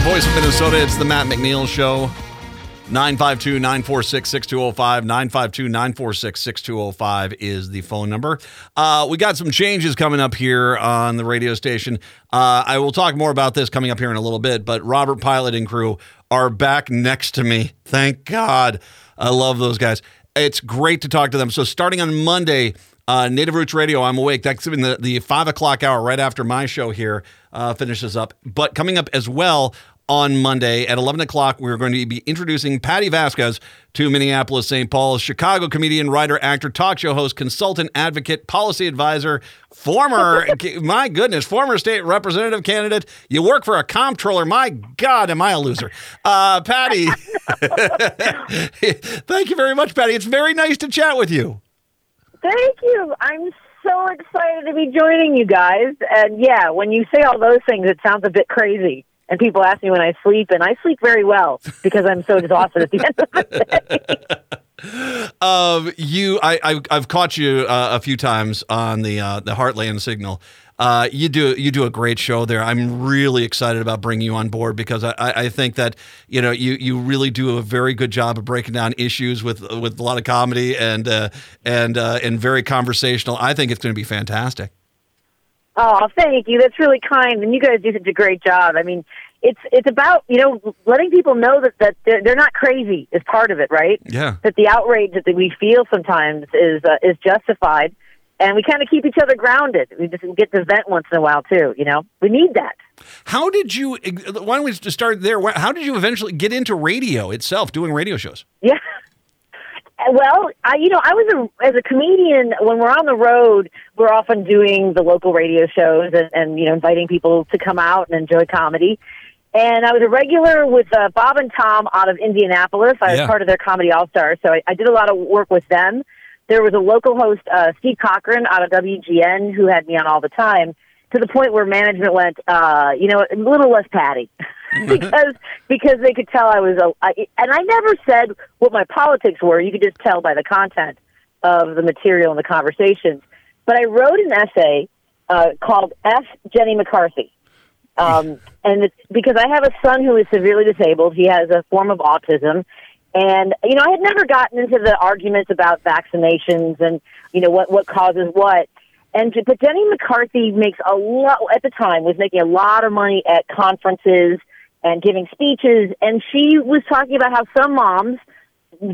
voice of Minnesota. It's the Matt McNeil Show. 952 946 6205. 952 946 6205 is the phone number. Uh, we got some changes coming up here on the radio station. Uh, I will talk more about this coming up here in a little bit, but Robert Pilot and crew are back next to me. Thank God. I love those guys. It's great to talk to them. So, starting on Monday, uh, Native Roots Radio, I'm awake. That's in the, the five o'clock hour right after my show here uh, finishes up. But coming up as well on Monday at 11 o'clock, we're going to be introducing Patti Vasquez to Minneapolis, St. Paul, Chicago comedian, writer, actor, talk show host, consultant, advocate, policy advisor, former, my goodness, former state representative candidate. You work for a comptroller. My God, am I a loser? Uh, Patti, thank you very much, Patti. It's very nice to chat with you. Thank you. I'm so excited to be joining you guys. And yeah, when you say all those things, it sounds a bit crazy. And people ask me when I sleep, and I sleep very well because I'm so exhausted at the end of the day. Um, you, I, I, have caught you uh, a few times on the uh, the Heartland Signal, uh, you do you do a great show there. I'm really excited about bringing you on board because I, I think that you know you you really do a very good job of breaking down issues with with a lot of comedy and uh, and uh, and very conversational. I think it's going to be fantastic. Oh, thank you. That's really kind, and you guys do such a great job. I mean, it's it's about you know letting people know that that they're, they're not crazy is part of it, right? Yeah. That the outrage that we feel sometimes is uh, is justified, and we kind of keep each other grounded. We just get to vent once in a while too. You know, we need that. How did you? Why don't we just start there? How did you eventually get into radio itself, doing radio shows? Yeah. Well, I, you know, I was a, as a comedian when we're on the road, we're often doing the local radio shows and, and you know inviting people to come out and enjoy comedy. And I was a regular with uh, Bob and Tom out of Indianapolis. I was Yeah. part of their Comedy All Stars, so I, I did a lot of work with them. There was a local host, uh, Steve Cochran, out of WGN, who had me on all the time. To the point where management went, uh, you know, a little less Patti, because because they could tell I was a, I, and I never said what my politics were. You could just tell by the content of the material and the conversations. But I wrote an essay uh, called "F Jenny McCarthy," um, and it's because I have a son who is severely disabled. He has a form of autism, and you know I had never gotten into the arguments about vaccinations and you know what what causes what. And but Jenny McCarthy makes a lot at the time was making a lot of money at conferences and giving speeches, and she was talking about how some moms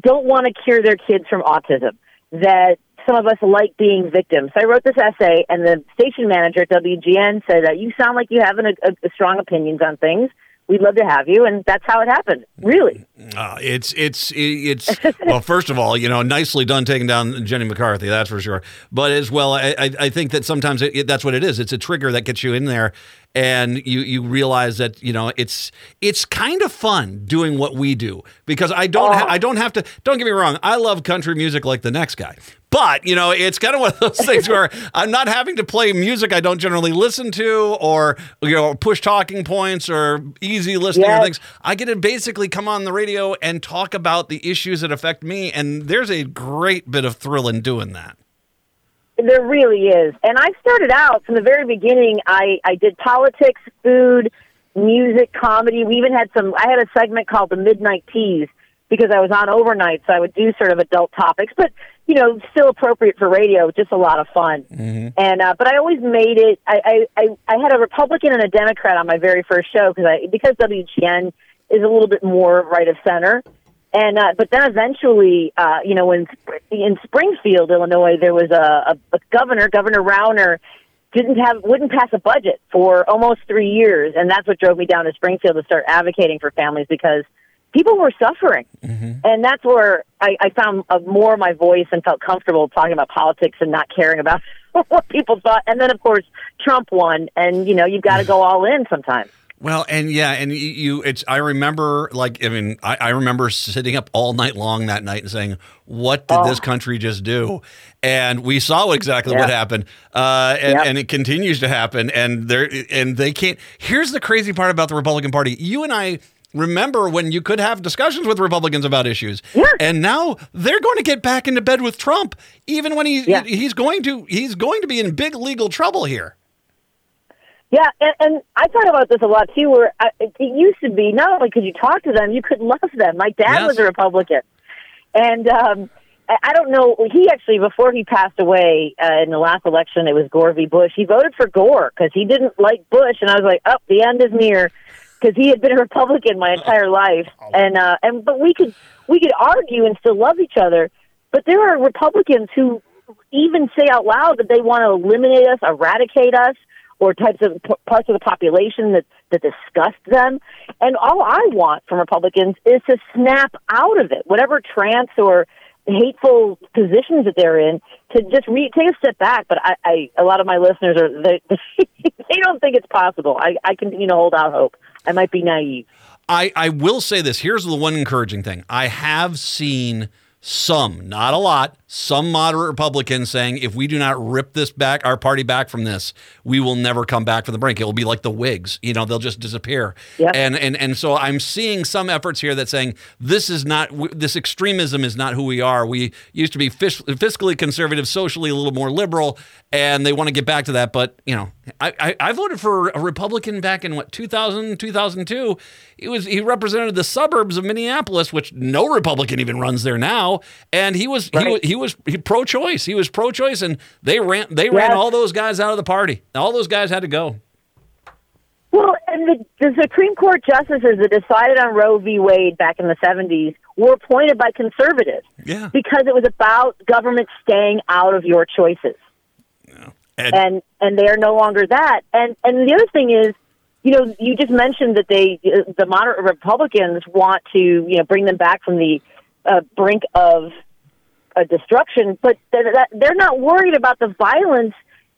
don't want to cure their kids from autism. That some of us like being victims. So I wrote this essay, and the station manager at WGN said, that "You sound like you have an, a, a strong opinions on things. We'd love to have you." And that's how it happened. Really. Uh, it's it's it's well. First of all, you know, nicely done taking down Jenny McCarthy. That's for sure. But as well, I I, think that sometimes it, it, that's what it is. It's a trigger that gets you in there, and you you realize that you know it's it's kind of fun doing what we do because I don't ha- I don't have to. Don't get me wrong. I love country music like the next guy. But you know, it's kind of one of those things where I'm not having to play music I don't generally listen to, or you know, push talking points or easy listening or things. I get to basically come on the radio and talk about the issues that affect me, and there's a great bit of thrill in doing that. There really is. And I started out from the very beginning. I, I did politics, food, music, comedy. We even had some, I had a segment called the Midnight Teas because I was on overnight. So I would do sort of adult topics, but, you know, still appropriate for radio, just a lot of fun. And, uh, but I always made it, I, I, I, I had a Republican and a Democrat on my very first show because I, because WGN is a little bit more right of center. And uh, but then eventually, uh, you know, when in Springfield, Illinois, there was a, a, a governor, Governor Rauner, didn't have wouldn't pass a budget for almost three years, and that's what drove me down to Springfield to start advocating for families because people were suffering, and that's where I, I found more of my voice and felt comfortable talking about politics and not caring about what people thought. And then, of course, Trump won, and you know, you've got to go all in sometimes. Well, and yeah, and you, it's. I remember, like, I mean, I, I remember sitting up all night long that night and saying, "What did this country just do?" And we saw exactly what happened, uh, and, Yep. and it continues to happen. And there, and they can't. Here's the crazy part about the Republican Party. You and I remember when you could have discussions with Republicans about issues, Yeah. and now they're going to get back into bed with Trump, even when he Yeah. he's going to he's going to be in big legal trouble here. Yeah, and, and I thought about this a lot too. Where I, it used to be not only could you talk to them, you could love them. My dad Yes. was a Republican, and um, I don't know. He actually, before he passed away uh, in the last election, it was Gore v. Bush. He voted for Gore because he didn't like Bush, and I was like, "Oh, the end is near," because he had been a Republican my entire life, and uh, and but we could we could argue and still love each other. But there are Republicans who even say out loud that they want to eliminate us, eradicate us, or types of p- parts of the population that that disgust them. And all I want from Republicans is to snap out of it, whatever trance or hateful positions that they're in, to just re- take a step back. But I, I a lot of my listeners are they, they don't think it's possible. I, I continue to hold out hope. I might be naive. I, I will say this. Here's the one encouraging thing. I have seen some, not a lot, some moderate Republicans saying if we do not rip this back, our party back from this, we will never come back from the brink. It will be like the Whigs. You know, they'll just disappear. Yep. And and and so I'm seeing some efforts here that saying this is not this extremism is not who we are. We used to be fis- fiscally conservative, socially a little more liberal, and they want to get back to that. But you know, I, I, I voted for a Republican back in what 2000 2002. He was he represented the suburbs of Minneapolis, which no Republican even runs there now, and he was he, Right. was he was he pro-choice. He was pro-choice, and they ran they ran all those guys out of the party. All those guys had to go. Well, and the, the Supreme Court justices that decided on Roe v. Wade back in the 70s were appointed by conservatives Yeah. because it was about government staying out of your choices. And- And and they are no longer that. And and the other thing is, you know, you just mentioned that they the moderate Republicans want to, you know, bring them back from the uh, brink of uh, destruction, but they're, they're not worried about the violence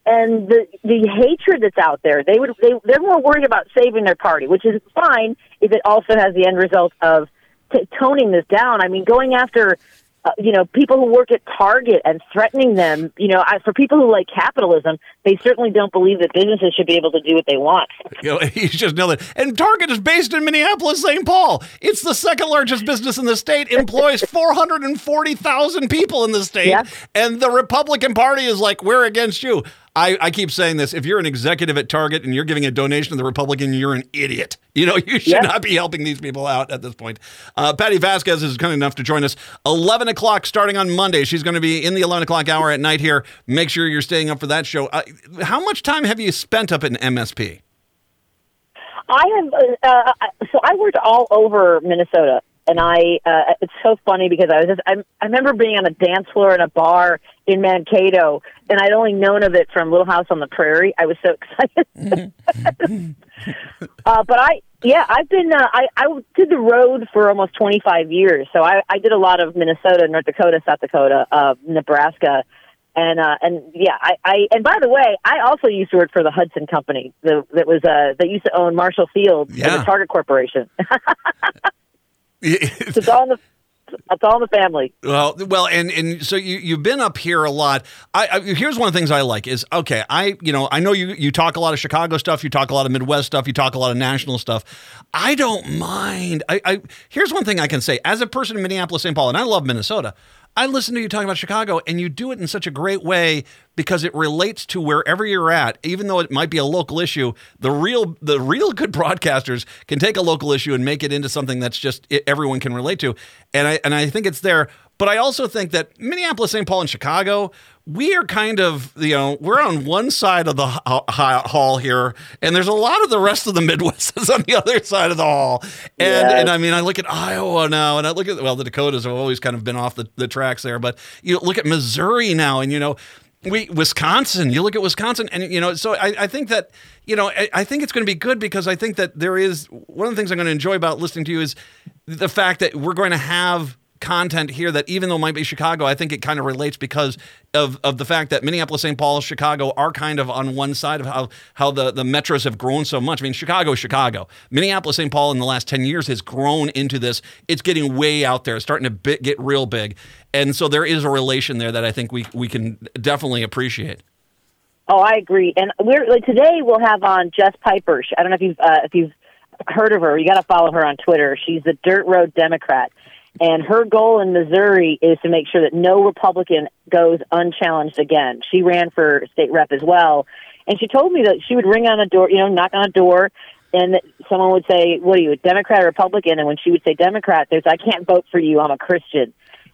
and the the hatred that's out there. They would they they're more worried about saving their party, which is fine if it also has the end result of t- toning this down. I mean, going after. Uh, you know, people who work at Target and threatening them. You know, I, for people who like capitalism, they certainly don't believe that businesses should be able to do what they want. You know, he's just nailed it. And Target is based in Minneapolis, St. Paul. It's the second largest business in the state, employs 440,000 people in the state. Yeah. And the Republican Party is like, we're against you. I, I keep saying this. If you're an executive at Target and you're giving a donation to the Republican, you're an idiot. You know, you should Yeah. not be helping these people out at this point. Uh, Patti Vasquez is kind enough to join us 11 o'clock starting on Monday. She's going to be in the 11 o'clock hour at night here. Make sure you're staying up for that show. Uh, how much time have you spent up in MSP? I have. Uh, uh, so I worked all over Minnesota, and I. Uh, it's so funny because I was just. I, I remember being on a dance floor in a bar in Mankato, and I'd only known of it from Little House on the Prairie. I was so excited. uh, but I. Yeah, I've been. Uh, I I did the road for almost twenty five years, so I I did a lot of Minnesota, North Dakota, South Dakota, uh, Nebraska. And uh, and yeah, I, I and by the way, I also used to work for the Hudson Company the, that was uh, that used to own Marshall Field Yeah. and the Target Corporation. It's- all in the it's all in the family. Well, well, and and so you you've been up here a lot. I, I here's one of the things I like is okay. I you know I know you you talk a lot of Chicago stuff. You talk a lot of Midwest stuff. You talk a lot of national stuff. I don't mind. I, I here's one thing I can say as a person in Minneapolis, St. Paul, and I love Minnesota. I listen to you talking about Chicago, and you do it in such a great way because it relates to wherever you're at. Even though it might be a local issue, the real the real good broadcasters can take a local issue and make it into something that's just everyone can relate to. And I and I think it's there. But I also think that Minneapolis, St. Paul, and Chicago, we are kind of, you know, we're on one side of the ha- ha- hall here, and there's a lot of the rest of the Midwest is on the other side of the hall. And Yes. and I mean, I look at Iowa now, and I look at well, the Dakotas have always kind of been off the, the tracks there, but you look at Missouri now, and you know. We Wisconsin, you look at Wisconsin, and you know, so I, I think that you know, I, I think it's going to be good because I think that there is one of the things I'm going to enjoy about listening to you is the fact that we're going to have content here that even though it might be Chicago, I think it kind of relates because of, of the fact that Minneapolis, St. Paul, Chicago are kind of on one side of how, how the, the metros have grown so much. I mean, Chicago, Chicago. Minneapolis, St. Paul in the last 10 years has grown into this. It's getting way out there, it's starting to bit, get real big. And so there is a relation there that I think we, we can definitely appreciate. Oh, I agree. And we're like today we'll have on Jess Piper. I don't know if you've uh, if you've heard of her. You got to follow her on Twitter. She's the Dirt Road Democrat, and her goal in Missouri is to make sure that no Republican goes unchallenged again. She ran for state rep as well, And she told me that she would ring on a door, you know, knock on a door, and someone would say, "What are you, a Democrat or Republican?" And when she would say Democrat, there's, "I can't vote for you. I'm a Christian."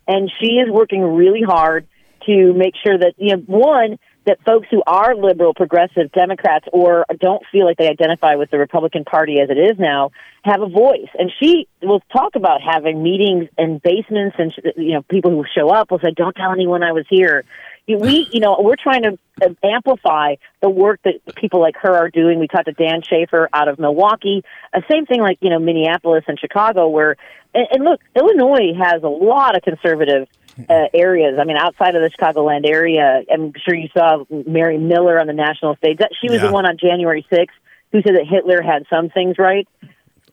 And she is working really hard to make sure that you know one that folks who are liberal, progressive Democrats, or don't feel like they identify with the Republican Party as it is now, have a voice. And she will talk about having meetings in basements, and you know, people who show up will say, "Don't tell anyone I was here." We, you know, we're trying to amplify the work that people like her are doing. We talked to Dan Shafer out of Milwaukee. Uh, same thing like you know Minneapolis and Chicago, where and, and look, Illinois has a lot of conservative uh, areas. I mean, outside of the Chicagoland area, I'm sure you saw Mary Miller on the national stage. That she was Yeah. the one on January 6th who said that Hitler had some things right.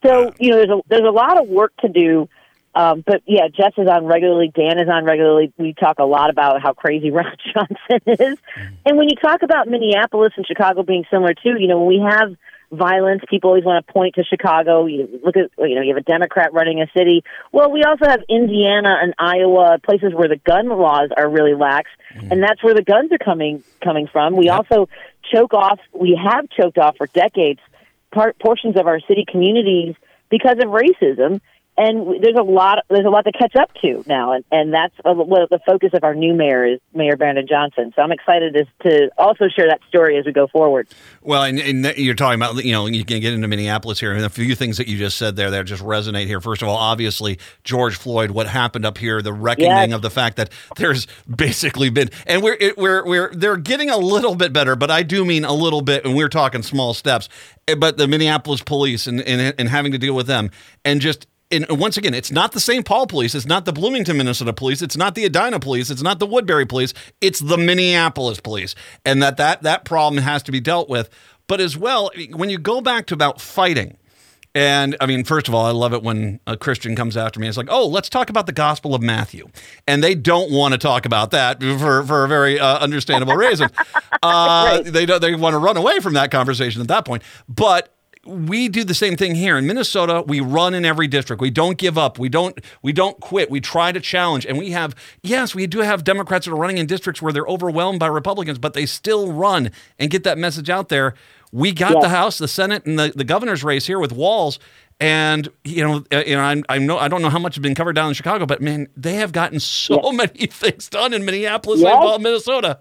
So you know, there's a there's a lot of work to do. Um, but yeah, Jess is on regularly. Dan is on regularly. We talk a lot about how crazy Ron Johnson is. And when you talk about Minneapolis and Chicago being similar too, you know, when we have violence, people always want to point to Chicago. You look at, you know, you have a Democrat running a city. Well, we also have Indiana and Iowa, places where the gun laws are really lax, mm. and that's where the guns are coming coming from. We also choke off. We have choked off for decades part, portions of our city communities because of racism. And there's a lot. There's a lot to catch up to now, and, and that's uh, what the focus of our new mayor is, Mayor Brandon Johnson. So I'm excited to, to also share that story as we go forward. Well, and, and you're talking about, you know, you can get into Minneapolis here, and a few things that you just said there that just resonate here. First of all, obviously, George Floyd, what happened up here, the reckoning Yes. of the fact that there's basically been, and we're, it, we're, we're, they're getting a little bit better, but I do mean a little bit, and we're talking small steps. Eh, But the Minneapolis police and, and, and having to deal with them, and just, and once again, it's not the St. Paul police. It's not the Bloomington, Minnesota police. It's not the Edina police. It's not the Woodbury police. It's the Minneapolis police, and that that that problem has to be dealt with. But as well, when you go back to about fighting, and I mean, first of all, I love it when a Christian comes after me. It's like, oh, let's talk about the Gospel of Matthew, and they don't want to talk about that for for a very uh, understandable reason. Uh, They don't. They want to run away from that conversation at that point, but we do the same thing here in Minnesota. We run in every district. We don't give up. We don't we don't quit. We try to challenge. And we have yes, we do have Democrats that are running in districts where they're overwhelmed by Republicans, but they still run and get that message out there. We got the House, the Senate, and the, the governor's race here with Walz. And you know, uh, you know, I'm, I know I don't know how much has been covered down in Chicago, but man, they have gotten so many things done in Minneapolis. Paul, Minnesota.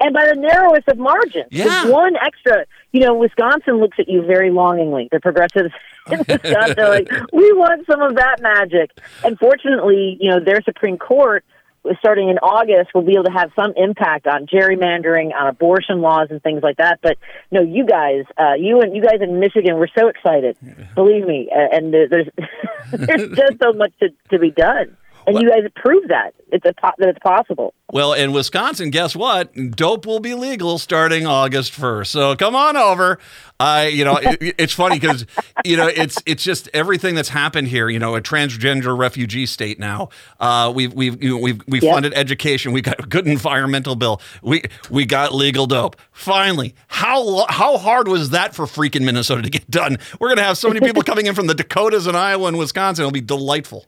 and by the narrowest of margins. Yeah. One extra, you know, Wisconsin looks at you very longingly. The progressives in Wisconsin are like, we want some of that magic. And fortunately, you know, their Supreme Court, starting in August, will be able to have some impact on gerrymandering, on abortion laws, and things like that. But no, you guys, uh, you and you guys in Michigan, we're so excited. Believe me, and there's there's just so much to, to be done. And you guys prove that it's a that it's possible. Well, in Wisconsin, guess what? Dope will be legal starting August first. So come on over. I, you know, it, it's funny because you know it's it's just everything that's happened here. You know, a transgender refugee state now. Uh, we've we've you know, we've we Yeah. funded education. We got a good environmental bill. We we got legal dope. Finally, how how hard was that for freaking Minnesota to get done? We're gonna have so many people coming in from the Dakotas and Iowa and Wisconsin. It'll be delightful.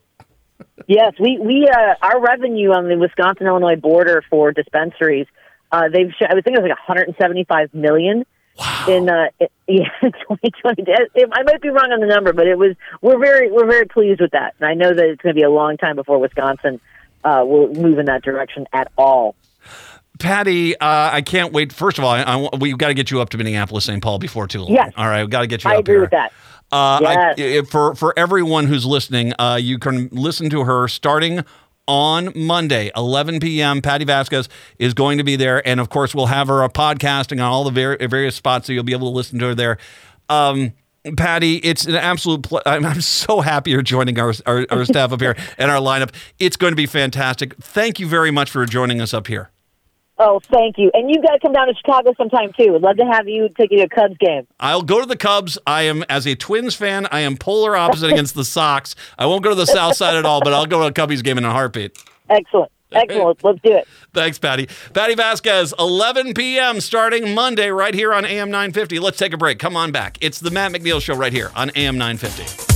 Yes, we we uh, our revenue on the Wisconsin Illinois border for dispensaries, uh, they've sh- I would think it was like 175 million Wow. in uh, yeah 2020. It- I might be wrong on the number, but it was we're very we're very pleased with that, and I know that it's going to be a long time before Wisconsin uh, will move in that direction at all. Patti, uh, I can't wait. First of all, I, I, we've got to get you up to Minneapolis, St. Paul before too long. Yes. All right, we've got to get you I up agree here. with that. Uh, Yes. I- for for everyone who's listening, uh, you can listen to her starting on Monday, 11 p.m. Patti Vasquez is going to be there, and of course, we'll have her uh, podcasting on all the var- various spots, so you'll be able to listen to her there. Um, Patti, it's an absolute. Pl- I'm, I'm so happy you're joining our, our our staff up here and our lineup. It's going to be fantastic. Thank you very much for joining us up here. Oh, thank you, and you've got to come down to Chicago sometime too. Would love to have you take you to a Cubs game. I'll go to the Cubs. I am, as a Twins fan, I am polar opposite against the Sox. I won't go to the South Side at all, but I'll go to a Cubbies game in a heartbeat. Excellent, excellent. Let's do it. Thanks, Patti. Patti Vasquez, 11 p.m. starting Monday right here on AM 950. Let's take a break. Come on back. It's the Matt McNeil Show right here on AM 950.